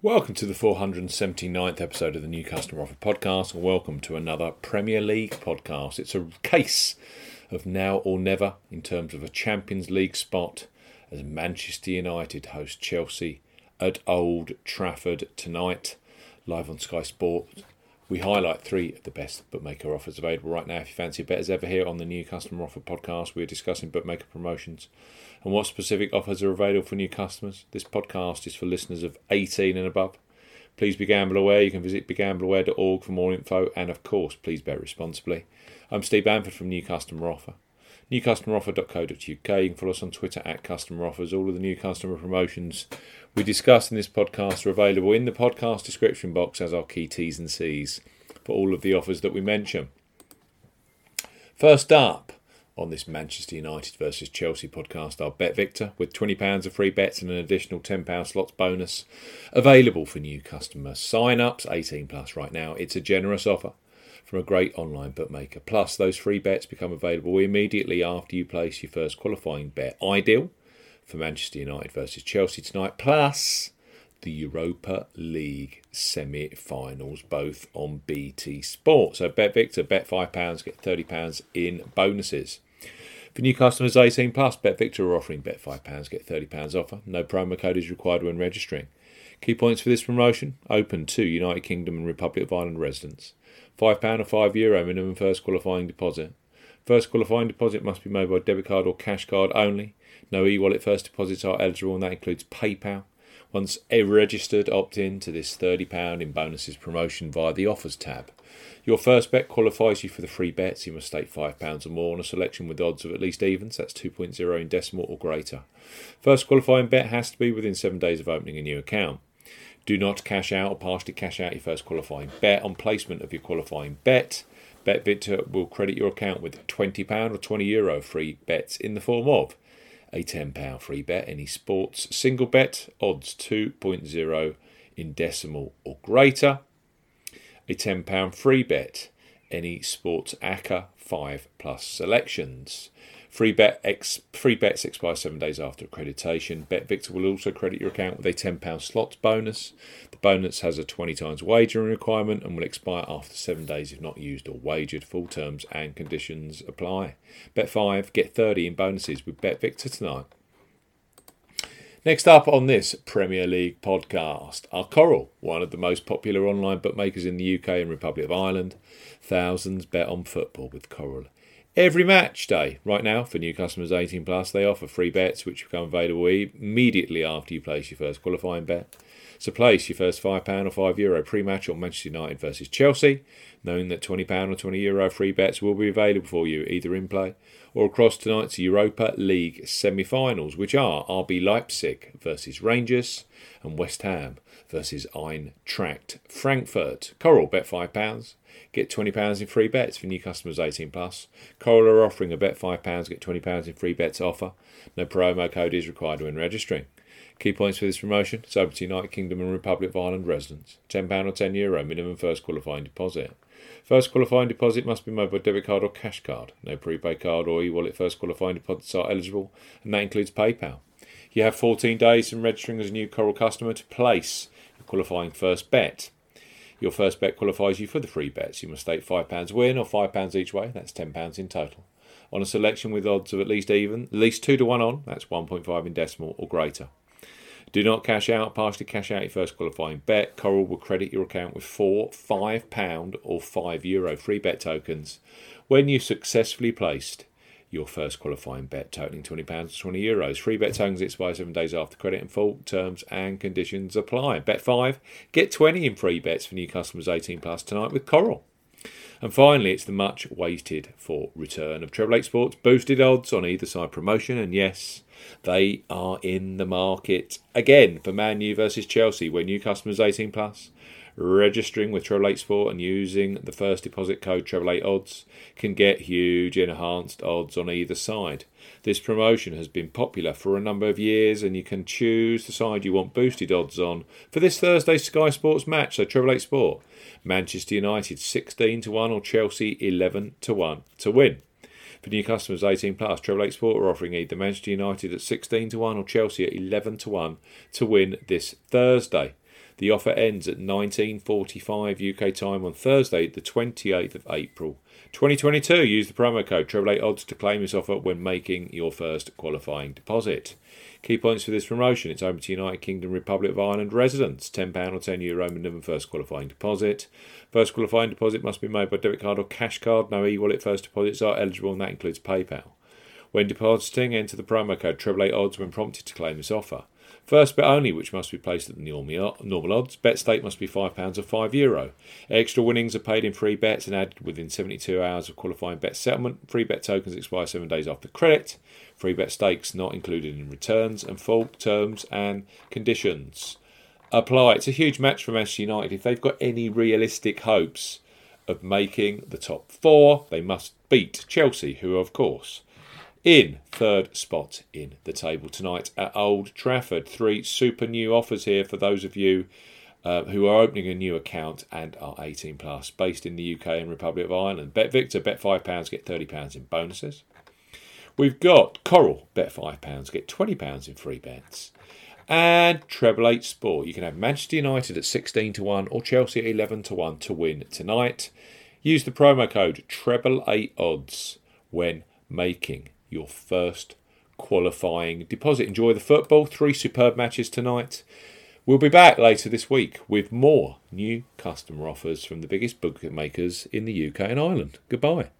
Welcome to the 479th episode of the New Customer Offer Podcast, and welcome to another Premier League podcast. It's a case of now or never in terms of a Champions League spot as Manchester United host Chelsea at Old Trafford tonight, live on Sky Sport. We highlight three of the best bookmaker offers available right now. If you fancy a bet as ever here on the New Customer Offer Podcast, we're discussing bookmaker promotions and what specific offers are available for new customers. This podcast is for listeners of 18 and above. Please be gamble aware. You can visit begambleaware.org for more info, and of course, please bet responsibly. I'm Steve Bamford from New Customer Offer. NewCustomeroffer.co.uk. You can follow us on Twitter at Customer Offers. All of the new customer promotions we discuss in this podcast are available in the podcast description box as our key T's and C's for all of the offers that we mention. First up, on this Manchester United versus Chelsea podcast are Bet Victor with £20 of free bets and an additional £10 slots bonus available for new customer sign ups, 18 plus right now. It's a generous offer from a great online bookmaker. Plus, those free bets become available immediately after you place your first qualifying bet. Ideal for Manchester United versus Chelsea tonight. Plus, the Europa League semi finals, both on BT Sport. So, Bet Victor, bet £5, get £30 in bonuses. For new customers 18 plus, Bet Victor are offering bet £5, get £30 offer. No promo code is required when registering. Key points for this promotion open to United Kingdom and Republic of Ireland residents. £5 or €5 Euro minimum first qualifying deposit. First qualifying deposit must be made by debit card or cash card only. No e wallet first deposits are eligible, and that includes PayPal. Once a registered, opt in to this £30 in bonuses promotion via the offers tab. Your first bet qualifies you for the free bets. You must stake £5 or more on a selection with odds of at least evens, that's 2.0 in decimal or greater. First qualifying bet has to be within seven days of opening a new account. Do not cash out or partially cash out your first qualifying bet on placement of your qualifying bet. Bet Victor will credit your account with £20 or €20 Euro free bets in the form of a £10 free bet, any sports single bet, odds 2.0 in decimal or greater. A £10 free bet, any Sports ACCA 5 plus selections. Free bet ex, free bets expire seven days after accreditation. Bet Victor will also credit your account with a £10 slots bonus. The bonus has a 20 times wagering requirement and will expire after seven days if not used or wagered. Full terms and conditions apply. Bet 5, get 30 in bonuses with Bet Victor tonight. Next up on this Premier League podcast are Coral, one of the most popular online bookmakers in the UK and Republic of Ireland. Thousands bet on football with Coral. Every match day, right now, for new customers 18 plus, they offer free bets which become available immediately after you place your first qualifying bet. So place your first £5 or €5 Euro pre match on Manchester United versus Chelsea, knowing that £20 or €20 Euro free bets will be available for you either in play or across tonight's Europa League semi finals, which are RB Leipzig versus Rangers and West Ham versus Eintracht Frankfurt. Coral bet £5. Get £20 in free bets for new customers 18 plus. Coral are offering a bet £5, get £20 in free bets offer. No promo code is required when registering. Key points for this promotion: to United Kingdom and Republic of Ireland residents. £10 or €10 Euro minimum first qualifying deposit. First qualifying deposit must be made by debit card or cash card. No prepaid card or e-wallet first qualifying deposits are eligible, and that includes PayPal. You have 14 days from registering as a new Coral customer to place your qualifying first bet. Your first bet qualifies you for the free bets. You must stake £5 win or £5 each way, that's £10 in total. On a selection with odds of at least even, at least 2 to 1 on, that's 1.5 in decimal or greater. Do not cash out, partially cash out your first qualifying bet. Coral will credit your account with four £5 or €5 Euro free bet tokens when you successfully placed your first qualifying bet totaling £20 to 20 euros. Free bet tokens expire seven days after credit and full terms and conditions apply. Bet 5, get 20 in free bets for new customers 18 plus tonight with Coral. And finally, it's the much waited for return of Treble 8 Sports boosted odds on either side promotion. And yes, they are in the market again for Man U versus Chelsea, where new customers 18 plus registering with Treble 8 Sport and using the first deposit code Treble 8 Odds can get huge enhanced odds on either side. This promotion has been popular for a number of years, and you can choose the side you want boosted odds on for this Thursday Sky Sports match. So Treble 8 Sport, Manchester United 16 to 1 or Chelsea 11 to 1 to win. For new customers 18 plus, Treble 8 Sport are offering either Manchester United at 16 to 1 or Chelsea at 11 to 1 to win this Thursday. The offer ends at 19:45 UK time on Thursday, the 28th of April, 2022. Use the promo code Eight Odds to claim this offer when making your first qualifying deposit. Key points for this promotion: it's open to United Kingdom, Republic of Ireland residents. £10 or €10 Euro minimum first qualifying deposit. First qualifying deposit must be made by debit card or cash card. No e-wallet first deposits are eligible, and that includes PayPal. When depositing, enter the promo code Eight Odds when prompted to claim this offer. First bet only, which must be placed at the normal odds. Bet stake must be £5 or €5. Euro. Extra winnings are paid in free bets and added within 72 hours of qualifying bet settlement. Free bet tokens expire seven days after credit. Free bet stakes not included in returns and full terms and conditions apply. It's a huge match for Manchester United. If they've got any realistic hopes of making the top four, they must beat Chelsea, who, of course, in third spot in the table tonight at Old Trafford. Three super new offers here for those of you uh, who are opening a new account and are 18 plus, based in the UK and Republic of Ireland. Bet Victor, bet £5, get £30 in bonuses. We've got Coral, bet £5, get £20 in free bets. And Treble 8 Sport. You can have Manchester United at 16 to 1 or Chelsea at 11 to 1 to win tonight. Use the promo code Treble 8 Odds when making your first qualifying deposit. Enjoy the football. Three superb matches tonight. We'll be back later this week with more new customer offers from the biggest bookmakers in the UK and Ireland. Goodbye.